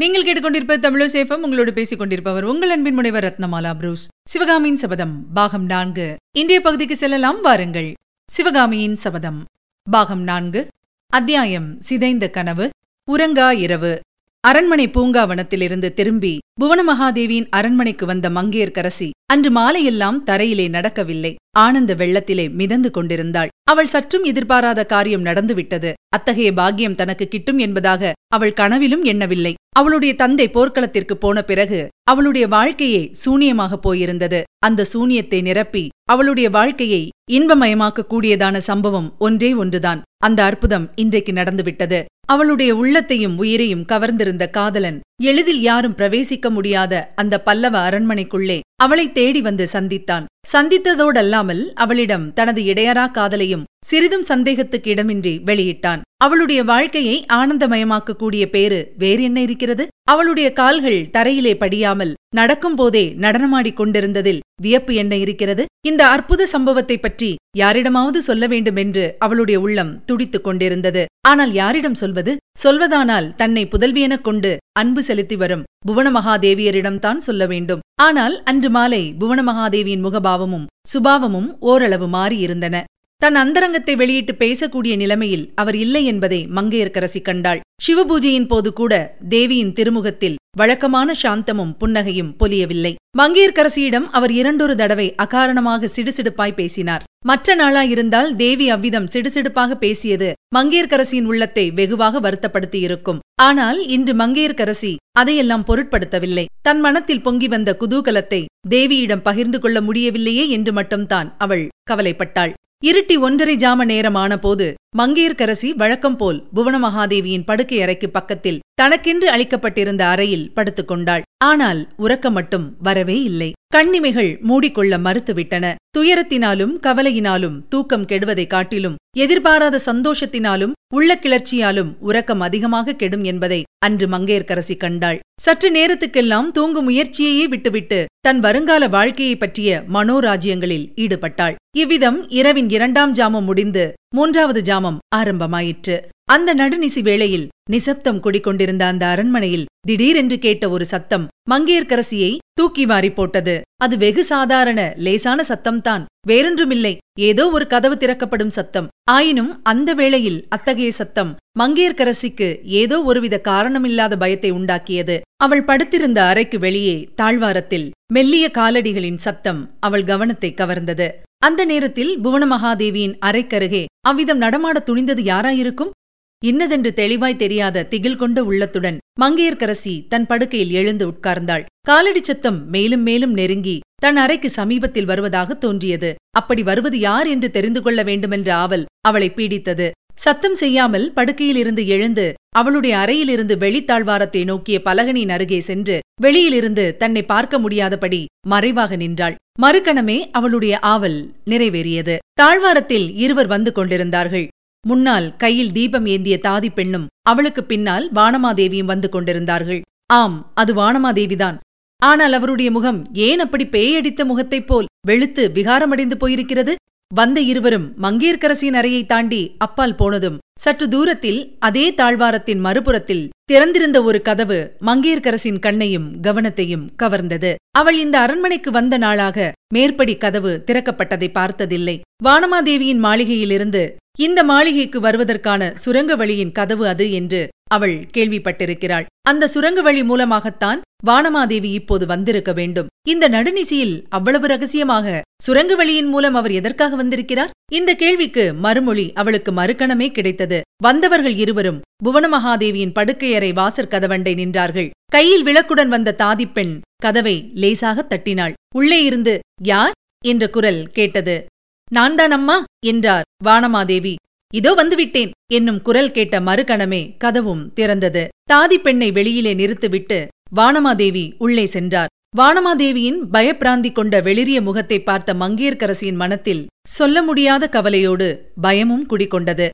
நீங்கள் கேட்டுக்கொண்டிருப்ப தமிழசேஃபம் உங்களோடு பேசிக் கொண்டிருப்பவர் உங்கள் அன்பின் முனைவர் ரத்னமாலா புரூஸ். சிவகாமியின் சபதம் பாகம் நான்கு. இன்றைய பகுதிக்கு செல்லலாம் வாருங்கள். சிவகாமியின் சபதம் பாகம் நான்கு. அத்தியாயம் சிதைந்த கனவு உறங்கா இரவு. அரண்மனை பூங்காவனத்திலிருந்து திரும்பி புவனமகாதேவியின் அரண்மனைக்கு வந்த மங்கையர்க்கரசி அன்று மாலையெல்லாம் தரையிலே நடக்கவில்லை. ஆனந்த வெள்ளத்திலே மிதந்து கொண்டிருந்தாள். அவள் சற்றும் எதிர்பாராத காரியம் நடந்துவிட்டது. அத்தகைய பாக்கியம் தனக்கு கிட்டும் என்பதாக அவள் கனவிலும் எண்ணவில்லை. அவளுடைய தந்தை போர்க்களத்திற்கு போன பிறகு அவளுடைய வாழ்க்கையே சூனியமாக போயிருந்தது. அந்த சூனியத்தை நிரப்பி அவளுடைய வாழ்க்கையை இன்பமயமாக்க கூடியதான சம்பவம் ஒன்றே ஒன்றுதான். அந்த அற்புதம் இன்றைக்கு நடந்துவிட்டது. அவளுடைய உள்ளத்தையும் உயிரையும் கவர்ந்திருந்த காதலன் எளிதில் யாரும் பிரவேசிக்க முடியாத அந்த பல்லவ அரண்மனைக்குள்ளே அவளை தேடி வந்து சந்தித்தான். சந்தித்ததோடல்லாமல் அவளிடம் தனது இடையறா காதலையும் சிறிதும் சந்தேகத்துக்கு இடமின்றி வெளியிட்டான். அவளுடைய வாழ்க்கையை ஆனந்தமயமாக்கக்கூடிய பேரு வேறு என்ன இருக்கிறது? அவளுடைய கால்கள் தரையிலே படியாமல் நடக்கும் போதே நடனமாடிக் கொண்டிருந்ததில் வியப்பு என்ன இருக்கிறது? இந்த அற்புத சம்பவத்தை பற்றி யாரிடமாவது சொல்ல வேண்டுமென்று அவளுடைய உள்ளம் துடித்துக் கொண்டிருந்தது. ஆனால் யாரிடம் சொல்வது? சொல்வதானால் தன்னை புதல்வியெனக் கொண்டு அன்பு செலுத்தி வரும் புவனமகாதேவியரிடம்தான் சொல்ல வேண்டும். ஆனால் அன்று மாலை புவனமகாதேவியின் முகபாவமும் சுபாவமும் ஓரளவு மாறியிருந்தன. தன் அந்தரங்கத்தை வெளியிட்டு பேசக்கூடிய நிலைமையில் அவர் இல்லை என்பதை மங்கையர்க்கரசி கண்டாள். சிவபூஜையின் போது கூட தேவியின் திருமுகத்தில் வழக்கமான சாந்தமும் புன்னகையும் பொலியவில்லை. மங்கையர்க்கரசியிடம் அவர் இரண்டொரு தடவை அகாரணமாக சிடுசிடுப்பாய் பேசினார். மற்ற நாளாயிருந்தால் தேவி அவ்விதம் சிடுசிடுப்பாக பேசியது மங்கையர்க்கரசியின் உள்ளத்தை வெகுவாக வருத்தப்படுத்தியிருக்கும். ஆனால் இன்று மங்கையர்க்கரசி அதையெல்லாம் பொருட்படுத்தவில்லை. தன் மனத்தில் பொங்கி வந்த குதூகலத்தை தேவியிடம் பகிர்ந்து கொள்ள முடியவில்லையே என்று மட்டும்தான் அவள் கவலைப்பட்டாள். இருட்டி ஒன்றரை ஜாம நேரமான போது மங்கையர்க்கரசி வழக்கம் போல் புவனமகாதேவியின் படுக்கை அறைக்கு பக்கத்தில் தனக்கென்று அளிக்கப்பட்டிருந்த அறையில் படுத்துக் ஆனால் உறக்கம் மட்டும் வரவே இல்லை. கண்ணிமைகள் மூடிக்கொள்ள மறுத்துவிட்டன. துயரத்தினாலும் கவலையினாலும் தூக்கம் கெடுவதைக் காட்டிலும் எதிர்பாராத சந்தோஷத்தினாலும் உள்ள கிளர்ச்சியாலும் உறக்கம் அதிகமாக கெடும் என்பதை அன்று மங்கையர்க்கரசி கண்டாள். சற்று நேரத்துக்கெல்லாம் தூங்கும் முயற்சியையே விட்டுவிட்டு தன் வருங்கால வாழ்க்கையை பற்றிய மனோராஜ்யங்களில் ஈடுபட்டாள். இவ்விதம் இரவின் இரண்டாம் ஜாமம் முடிந்து மூன்றாவது ஜாமம் ஆரம்பமாயிற்று. அந்த நடுநிசி வேளையில் நிசப்தம் குடிக்கொண்டிருந்த அந்த அரண்மனையில் திடீரென்று கேட்ட ஒரு சத்தம் மங்கையர்க்கரசியை தூக்கி வாரி போட்டது. அது வெகு சாதாரண லேசான சத்தம்தான். வேறொன்றுமில்லை. ஏதோ ஒரு கதவு திறக்கப்படும் சத்தம். ஆயினும் அந்த வேளையில் அத்தகைய சத்தம் மங்கையர்க்கரசிக்கு ஏதோ ஒருவித காரணமில்லாத பயத்தை உண்டாக்கியது. அவள் படுத்திருந்த அறைக்கு வெளியே தாழ்வாரத்தில் மெல்லிய காலடிகளின் சத்தம் அவள் கவனத்தை கவர்ந்தது. அந்த நேரத்தில் புவனமகாதேவியின் அறைக்கருகே அவ்விதம் நடமாடத் துணிந்தது யாராயிருக்கும்? இன்னதென்று தெளிவாய் தெரியாத திகில் கொண்ட உள்ளத்துடன் மங்கையர்க்கரசி தன் படுக்கையில் எழுந்து உட்கார்ந்தாள். காலடி சத்தம் மேலும் மேலும் நெருங்கி தன் அறைக்கு சமீபத்தில் வருவதாக தோன்றியது. அப்படி வருவது யார் என்று தெரிந்து கொள்ள வேண்டுமென்ற ஆவல் அவளை பீடித்தது. சத்தம் செய்யாமல் படுக்கையிலிருந்து எழுந்து அவளுடைய அறையிலிருந்து வெளித்தாழ்வாரத்தை நோக்கிய பலகனின் அருகே சென்று வெளியிலிருந்து தன்னை பார்க்க முடியாதபடி மறைவாக நின்றாள். மறுகணமே அவளுடைய ஆவல் நிறைவேறியது. தாழ்வாரத்தில் இருவர் வந்து கொண்டிருந்தார்கள். முன்னால் கையில் தீபம் ஏந்திய தாதி பெண்ணும் அவளுக்கு பின்னால் வானமாதேவியும் வந்து கொண்டிருந்தார்கள். ஆம் அது வானமாதேவிதான். ஆனால் அவருடைய முகம் ஏன் அப்படி பேயடித்த முகத்தைப் போல் வெளுத்து விகாரமடைந்து போயிருக்கிறது? வந்த இருவரும் மங்கேற்கரசியின் அறையை தாண்டி அப்பால் போனதும் சற்று தூரத்தில் அதே தாழ்வாரத்தின் மறுபுறத்தில் திறந்திருந்த ஒரு கதவு மங்கையர்கரசின் கண்ணையும் கவனத்தையும் கவர்ந்தது. அவள் இந்த அரண்மனைக்கு வந்த நாளாக மேற்படி கதவு திறக்கப்பட்டதை பார்த்ததில்லை. வானமாதேவியின் மாளிகையிலிருந்து இந்த மாளிகைக்கு வருவதற்கான சுரங்க வழியின் கதவு அது என்று அவள் கேள்விப்பட்டிருக்கிறாள். அந்த சுரங்க வழி மூலமாகத்தான் வானமாதேவி இப்போது வந்திருக்க வேண்டும். இந்த நடுநிசியில் அவ்வளவு ரகசியமாக சுரங்க வழியின் மூலம் அவர் எதற்காக வந்திருக்கிறார்? இந்த கேள்விக்கு மறுமொழி அவளுக்கு மறுக்கணமே கிடைத்தது. வந்தவர்கள் இருவரும் புவன மகாதேவியின் படுக்கையறை வாசற் கதவண்டை நின்றார்கள். கையில் விளக்குடன் வந்த தாதிப்பெண் கதவை லேசாக தட்டினாள். உள்ளே இருந்து யார்? என்ற குரல் கேட்டது. நான்தான் அம்மா என்றார் வானமாதேவி. இதோ வந்துவிட்டேன் என்னும் குரல் கேட்ட மறுகணமே கதவும் திறந்தது. தாதி பெண்ணை வெளியிலே நிறுத்திவிட்டு வானமாதேவி உள்ளே சென்றார். வானமாதேவியின் பயப்பிராந்தி கொண்ட வெளிரிய முகத்தை பார்த்த மங்கையர்க்கரசியின் மனத்தில் சொல்ல முடியாத கவலையோடு பயமும் குடிகொண்டது.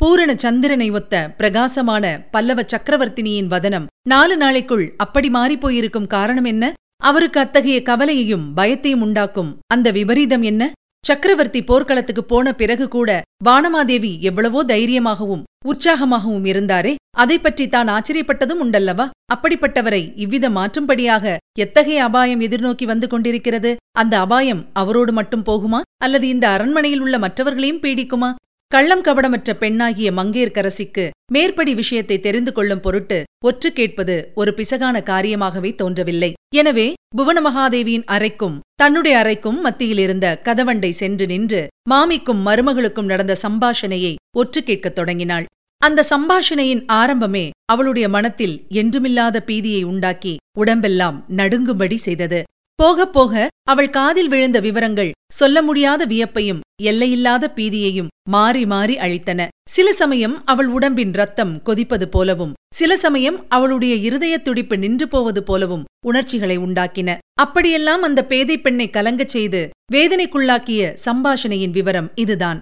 பூரண சந்திரனை ஒத்த பிரகாசமான பல்லவ சக்கரவர்த்தினியின் வதனம் நாலு நாளைக்குள் அப்படி மாறிப்போயிருக்கும் காரணம் என்ன? அவருக்கு அத்தகைய கவலையையும் பயத்தையும் உண்டாக்கும் அந்த விபரீதம் என்ன? சக்கரவர்த்தி போர்க்களத்துக்கு போன பிறகு கூட வானமாதேவி எவ்வளவோ தைரியமாகவும் உற்சாகமாகவும் இருந்தாரே? அதை பற்றி தான் ஆச்சரியப்பட்டதும் உண்டல்லவா? அப்படிப்பட்டவரை இவ்வித மாற்றும்படியாக எத்தகைய அபாயம் எதிர்நோக்கி வந்து கொண்டிருக்கிறது? அந்த அபாயம் அவரோடு மட்டும் போகுமா? அல்லது இந்த அரண்மனையில் உள்ள மற்றவர்களையும் பீடிக்குமா? கள்ளம் கபடமற்ற பெண்ணாகிய மங்கேற்கரசிக்கு மேற்படி விஷயத்தை தெரிந்து கொள்ளும் பொருட்டு ஒற்று கேட்பது ஒரு பிசகான காரியமாகவே தோன்றவில்லை. எனவே புவனமகாதேவியின் அறைக்கும் தன்னுடைய அறைக்கும் மத்தியில் இருந்த கதவண்டை சென்று நின்று மாமிக்கும் மருமகளுக்கும் நடந்த சம்பாஷணையை ஒற்று கேட்கத் தொடங்கினாள். அந்த சம்பாஷணையின் ஆரம்பமே அவளுடைய மனத்தில் என்றுமில்லாத பீதியை உண்டாக்கி உடம்பெல்லாம் நடுங்கும்படி செய்தது. போகப் போக அவள் காதில் விழுந்த விவரங்கள் சொல்ல முடியாத வியப்பையும் எல்லையில்லாத பீதியையும் மாறி மாறி அழித்தன. சில சமயம் அவள் உடம்பின் ரத்தம் கொதிப்பது போலவும் சில சமயம் அவளுடைய இருதய துடிப்பு நின்று போவது போலவும் உணர்ச்சிகளை உண்டாக்கின. அப்படியெல்லாம் அந்த பேதை பெண்ணை கலங்கச் செய்து வேதனைக்குள்ளாக்கிய சம்பாஷணையின் விவரம் இதுதான்.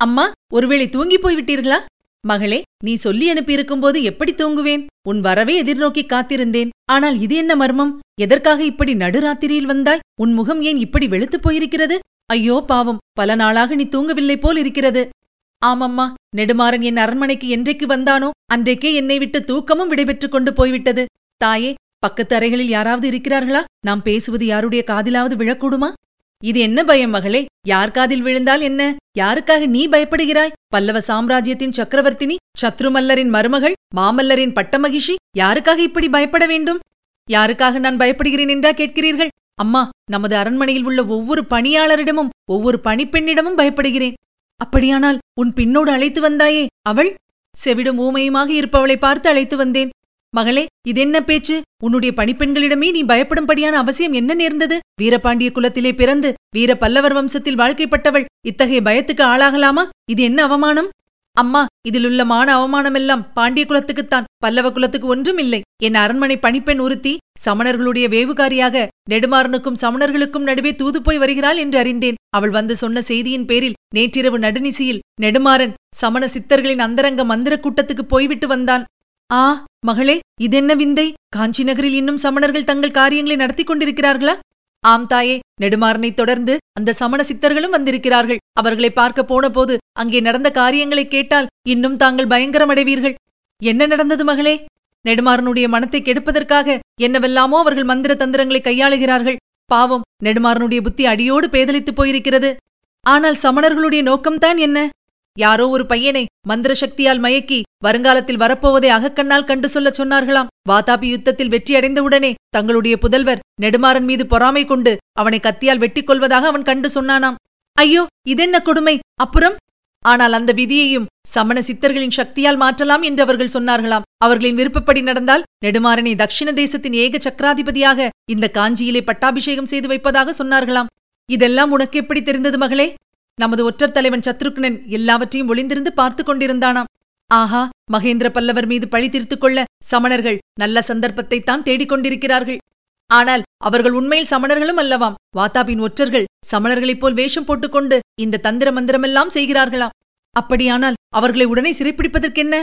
அம்மா ஒருவேளை தூங்கிப் போய்விட்டீர்களா? மகளே நீ சொல்லி அனுப்பியிருக்கும்போது எப்படி தூங்குவேன்? உன் வரவே எதிர்நோக்கி காத்திருந்தேன். ஆனால் இது என்ன மர்மம்? எதற்காக இப்படி நடுராத்திரியில் வந்தாய்? உன் முகம் ஏன் இப்படி வெளுத்துப் போயிருக்கிறது? ஐயோ பாவம். பல நாளாக நீ தூங்கவில்லை போல் இருக்கிறது. ஆமம்மா நெடுமாறன் என் அரண்மனைக்கு என்றைக்கு வந்தானோ அன்றைக்கே என்னை விட்டு தூக்கமும் விடைபெற்றுக் கொண்டு போய்விட்டது. தாயே பக்கத்து அறைகளில் யாராவது இருக்கிறார்களா? நாம் பேசுவது யாருடைய காதிலாவது விழக்கூடுமா? இது என்ன பயம் மகளே? யார் காதில் விழுந்தால் என்ன? யாருக்காக நீ பயப்படுகிறாய்? பல்லவ சாம்ராஜ்யத்தின் சக்கரவர்த்தினி சத்ருமல்லரின் மருமகள் மாமல்லரின் பட்டமகிஷி யாருக்காக இப்படி பயப்பட வேண்டும்? யாருக்காக நான் பயப்படுகிறேன் என்றா கேட்கிறீர்கள்? அம்மா நமது அரண்மனையில் உள்ள ஒவ்வொரு பணியாளரிடமும் ஒவ்வொரு பணிப்பெண்ணிடமும் பயப்படுகிறேன். அப்படியானால் உன் பின்னோடு அழைத்து வந்தாயே? அவள்? செவிடும் ஊமையுமாக இருப்பவளை பார்த்து அழைத்து வந்தேன். மகளே இது என்ன பேச்சு? உன்னுடைய பணிப்பெண்களிடமே நீ பயப்படும்படியான அவசியம் என்ன நேர்ந்தது? வீரபாண்டிய குலத்திலே பிறந்து வீர பல்லவர் வம்சத்தில் வாழ்க்கைப்பட்டவள் இத்தகைய பயத்துக்கு ஆளாகலாமா? இது என்ன அவமானம்? அம்மா இதிலுள்ள மான அவமானமெல்லாம் பாண்டிய குலத்துக்குத்தான் பல்லவ குலத்துக்கு ஒன்றும் இல்லை என் அரண்மனை பணிப்பெண் ஒருத்தி சமணர்களுடைய வேவுகாரியாக நெடுமாறனுக்கும் சமணர்களுக்கும் நடுவே தூது போய் வருகிறாள் என்று அறிந்தேன். அவள் வந்து சொன்ன செய்தியின் பேரில் நேற்றிரவு நடுநிசியில் நெடுமாறன் சமண சித்தர்களின் அந்தரங்க மந்திர கூட்டத்துக்கு போய்விட்டு வந்தான். ஆ மகளே இதென்ன விந்தை? காஞ்சி நகரில் இன்னும் சமணர்கள் தங்கள் காரியங்களை நடத்தி கொண்டிருக்கிறார்களா? ஆம் தாயே நெடுமாறனைத் தொடர்ந்து அந்த சமண சித்தர்களும் வந்திருக்கிறார்கள். அவர்களை பார்க்க போனபோது அங்கே நடந்த காரியங்களை கேட்டால் இன்னும் தாங்கள் பயங்கரமடைவீர்கள். என்ன நடந்தது மகளே? நெடுமாறனுடைய மனத்தை கெடுப்பதற்காக என்னவெல்லாமோ அவர்கள் மந்திர தந்திரங்களை கையாளுகிறார்கள். பாவம் நெடுமாறனுடைய புத்தி அடியோடு பேதலித்துப் போயிருக்கிறது. ஆனால் சமணர்களுடைய நோக்கம்தான் என்ன? யாரோ ஒரு பையனை மந்திர சக்தியால் மயக்கி வருங்காலத்தில் வரப்போவதை அகக்கண்ணால் கண்டு சொல்லச் சொன்னார்களாம். வாதாபி யுத்தத்தில் வெற்றியடைந்தவுடனே தங்களுடைய புதல்வர் நெடுமாறன் மீது பொறாமை கொண்டு அவனை கத்தியால் வெட்டிக் கொள்வதாக அவன் கண்டு சொன்னானாம். ஐயோ இதென்ன கொடுமை? அப்புறம்? ஆனால் அந்த விதியையும் சமண சித்தர்களின் சக்தியால் மாற்றலாம் என்று அவர்கள் சொன்னார்களாம். அவர்களின் விருப்பப்படி நடந்தால் நெடுமாறனை தக்ஷிண தேசத்தின் ஏக சக்கராதிபதியாக இந்த காஞ்சியிலே பட்டாபிஷேகம் செய்து வைப்பதாக சொன்னார்களாம். இதெல்லாம் உனக்கு எப்படி தெரிந்தது மகளே? நமது ஒற்றர் தலைவன் சத்ருக்னன் எல்லாவற்றையும் ஒளிந்திருந்து பார்த்து கொண்டிருந்தானாம். ஆஹா மகேந்திர பல்லவர் மீது பழி தீர்த்துக் கொள்ள சமணர்கள் நல்ல சந்தர்ப்பத்தைத்தான் தேடிக் கொண்டிருக்கிறார்கள். ஆனால் அவர்கள் உண்மையில் சமணர்களும் அல்லவாம். வாத்தாபின் ஒற்றர்கள் சமணர்களைப் போல் வேஷம் போட்டுக்கொண்டு இந்த தந்திர மந்திரமெல்லாம் செய்கிறார்களாம். அப்படியானால் அவர்களை உடனே சிறைப்பிடிப்பதற்கென்ன?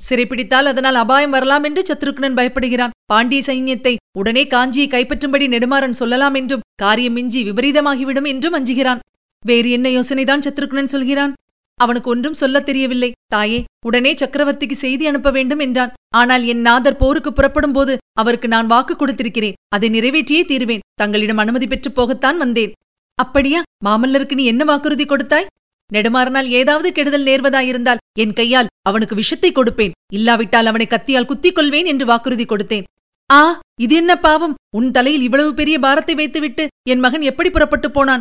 சிறைப்பிடித்தால் அதனால் அபாயம் வரலாம் என்று சத்ருக்னன் பயப்படுகிறான். பாண்டிய சைன்யத்தை உடனே காஞ்சியை கைப்பற்றும்படி நெடுமாறன் சொல்லலாம் என்றும் காரியம் மிஞ்சி விபரீதமாகிவிடும் என்றும் அஞ்சுகிறான். வேறு என்ன யோசனைதான் சத்ருக்னன் சொல்கிறான்? அவனுக்கு ஒன்றும் சொல்லத் தெரியவில்லை. தாயே உடனே சக்கரவர்த்திக்கு செய்தி அனுப்ப வேண்டும் என்றான். ஆனால் என் நாதர் போருக்கு புறப்படும் போது அவருக்கு நான் வாக்கு கொடுத்திருக்கிறேன். அதை நிறைவேற்றியே தீருவேன். தங்களிடம் அனுமதி பெற்று போகத்தான் வந்தேன். அப்படியா? மாமல்லருக்கு நீ என்ன வாக்குறுதி கொடுத்தாய்? நெடுமாறனால் ஏதாவது கெடுதல் நேர்வதாயிருந்தால் என் கையால் அவனுக்கு விஷத்தை கொடுப்பேன். இல்லாவிட்டால் அவனை கத்தியால் குத்திக் கொள்வேன் என்று வாக்குறுதி கொடுத்தேன். ஆ இது என்ன பாவம்? உன் தலையில் இவ்வளவு பெரிய பாரத்தை வைத்துவிட்டு என் மகன் எப்படி புறப்பட்டு போனான்?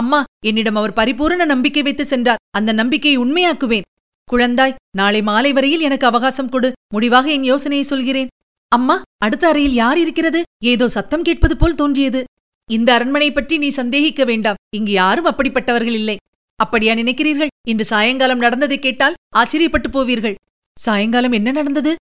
அம்மா என்னிடம் அவர் பரிபூரண நம்பிக்கை வைத்து சென்றார். அந்த நம்பிக்கையை உண்மையாக்குவேன். குழந்தாய் நாளை மாலை வரையில் எனக்கு அவகாசம் கொடு. முடிவாக என் யோசனையை சொல்கிறேன். அம்மா அடுத்த அறையில் யார் இருக்கிறது? ஏதோ சத்தம் கேட்பது போல் தோன்றியது. இந்த அரண்மனை பற்றி நீ சந்தேகிக்க வேண்டாம். இங்கு யாரும் அப்படிப்பட்டவர்கள் இல்லை. அப்படியா நினைக்கிறீர்கள்? இன்று சாயங்காலம் நடந்ததை கேட்டால் ஆச்சரியப்பட்டு போவீர்கள். சாயங்காலம் என்ன நடந்தது?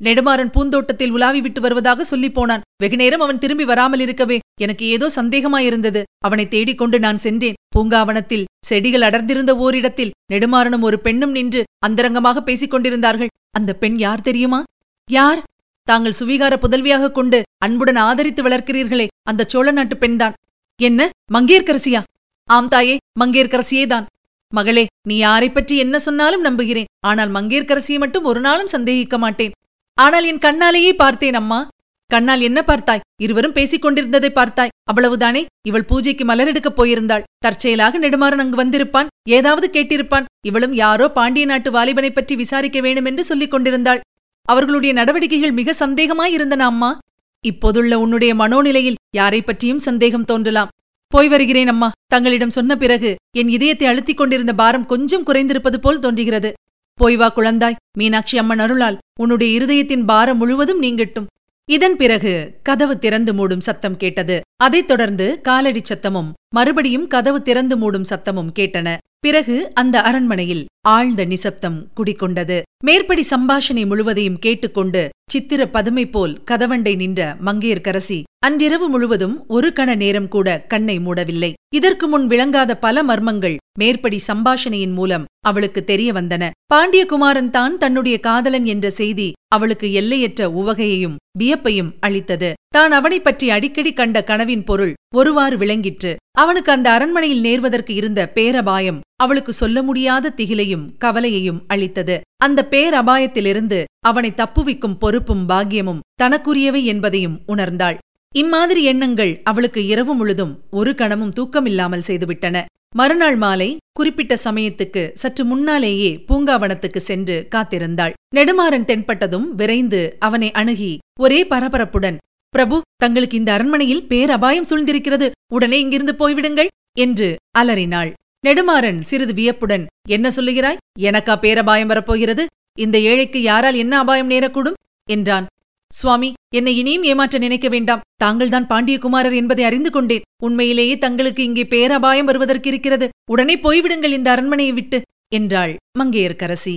நெடுமாறன் பூந்தோட்டத்தில் உலாவி விட்டு வருவதாக சொல்லிப் போனான். வெகுநேரம் அவன் திரும்பி வராமல் இருக்கவே எனக்கு ஏதோ சந்தேகமாயிருந்தது. அவனை தேடிக்கொண்டு நான் சென்றேன். பூங்காவனத்தில் செடிகள் அடர்ந்திருந்த ஓரிடத்தில் நெடுமாறனும் ஒரு பெண்ணும் நின்று அந்தரங்கமாக பேசிக் கொண்டிருந்தார்கள். அந்த பெண் யார் தெரியுமா? யார்? தாங்கள் சுவீகார புதல்வியாக கொண்டு அன்புடன் ஆதரித்து வளர்க்கிறீர்களே. அந்த சோழ நாட்டு பெண்தான். என்ன? மங்கேற்கரசியா ஆம் தாயே மங்கேற்கரசியேதான் மகளே நீ யாரை பற்றி என்ன சொன்னாலும் நம்புகிறேன். ஆனால் மங்கேற்கரசியை மட்டும் ஒரு நாளும் சந்தேகிக்க மாட்டேன். ஆனால் என் கண்ணாலேயே பார்த்தேன் அம்மா. கண்ணால் என்ன பார்த்தாய்? இருவரும் பேசிக் கொண்டிருந்ததை பார்த்தாய். அவ்வளவுதானே? இவள் பூஜைக்கு மலர் எடுக்கப் போயிருந்தாள். தற்செயலாக நெடுமாறன் அங்கு வந்திருப்பான். ஏதாவது கேட்டிருப்பான். இவளும் யாரோ பாண்டிய நாட்டு வாலிபனை பற்றி விசாரிக்க வேண்டும் என்று சொல்லிக் கொண்டிருந்தாள். அவர்களுடைய நடவடிக்கைகள் மிக சந்தேகமாயிருந்தன அம்மா. இப்போதுள்ள உன்னுடைய மனோநிலையில் யாரை பற்றியும் சந்தேகம் தோன்றலாம். போய் வருகிறேன் அம்மா. தங்களிடம் சொன்ன பிறகு என் இதயத்தை அழுத்திக் கொண்டிருந்த பாரம் கொஞ்சம் குறைந்திருப்பது போல் தோன்றுகிறது. போய் வா குழந்தாய். மீனாட்சி அம்மன் அருளால் உன்னுடைய இருதயத்தின் பாரம் முழுவதும் நீங்கட்டும். இதன் பிறகு கதவு திறந்து மூடும் சத்தம் கேட்டது. அதைத் தொடர்ந்து காலடி சத்தமும் மறுபடியும் கதவு திறந்து மூடும் சத்தமும் கேட்டன. பிறகு அந்த அரண்மனையில் ஆழ்ந்த நிசப்தம் குடிகொண்டது. மேற்படி சம்பாஷணை முழுவதையும் கேட்டுக்கொண்டு சித்திர பதுமை போல் கதவண்டை நின்ற மங்கையர்க்கரசி அன்றிரவு முழுவதும் ஒரு கண நேரம் கூட கண்ணை மூடவில்லை. இதற்கு முன் விளங்காத பல மர்மங்கள் மேற்படி சம்பாஷணையின் மூலம் அவளுக்கு தெரிய வந்தன. பாண்டியகுமாரன் தான் தன்னுடைய காதலன் என்ற செய்தி அவளுக்கு எல்லையற்ற உவகையையும் வியப்பையும் அளித்தது. தான் அவனைப் பற்றி அடிக்கடி கண்ட கனவின் பொருள் ஒருவாறு விளங்கிற்று. அவனுக்கு அந்த அரண்மனையில் நேர்வதற்கு இருந்த பேரபாயம் அவளுக்கு சொல்ல முடியாத திகிலையும் கவலையையும் அளித்தது. அந்த பேரபாயத்திலிருந்து அவனை தப்புவிக்கும் பொறுப்பும் பாக்கியமும் தனக்குரியவை என்பதையும் உணர்ந்தாள். இம்மாதிரி எண்ணங்கள் அவளுக்கு இரவு முழுதும் ஒரு கணமும் தூக்கமில்லாமல் செய்துவிட்டன. மறுநாள் மாலை குறிப்பிட்ட சமயத்துக்கு சற்று முன்னாலேயே பூங்காவனத்துக்கு சென்று காத்திருந்தாள். நெடுமாறன் தென்பட்டதும் விரைந்து அவனை அணுகி ஒரே பரபரப்புடன் பிரபு தங்களுக்கு இந்த அரண்மனையில் பேரபாயம் சூழ்ந்திருக்கிறது. உடனே இங்கிருந்து போய்விடுங்கள் என்று அலறினாள். நெடுமாறன் சிறிது வியப்புடன் என்ன சொல்லுகிறாய்? எனக்கா பேரபாயம் வரப்போகிறது? இந்த ஏழைக்கு யாரால் என்ன அபாயம் நேரக்கூடும்? என்றான். சுவாமி என்னை இனியும் ஏமாற்ற நினைக்க வேண்டாம். தாங்கள்தான் பாண்டியகுமாரர் என்பதை அறிந்து கொண்டேன். உண்மையிலேயே தங்களுக்கு இங்கே பேரபாயம் வருவதற்கு இருக்கிறது உடனே போய்விடுங்கள் இந்த அரண்மனையை விட்டு என்றாள் மங்கையர்க்கரசி.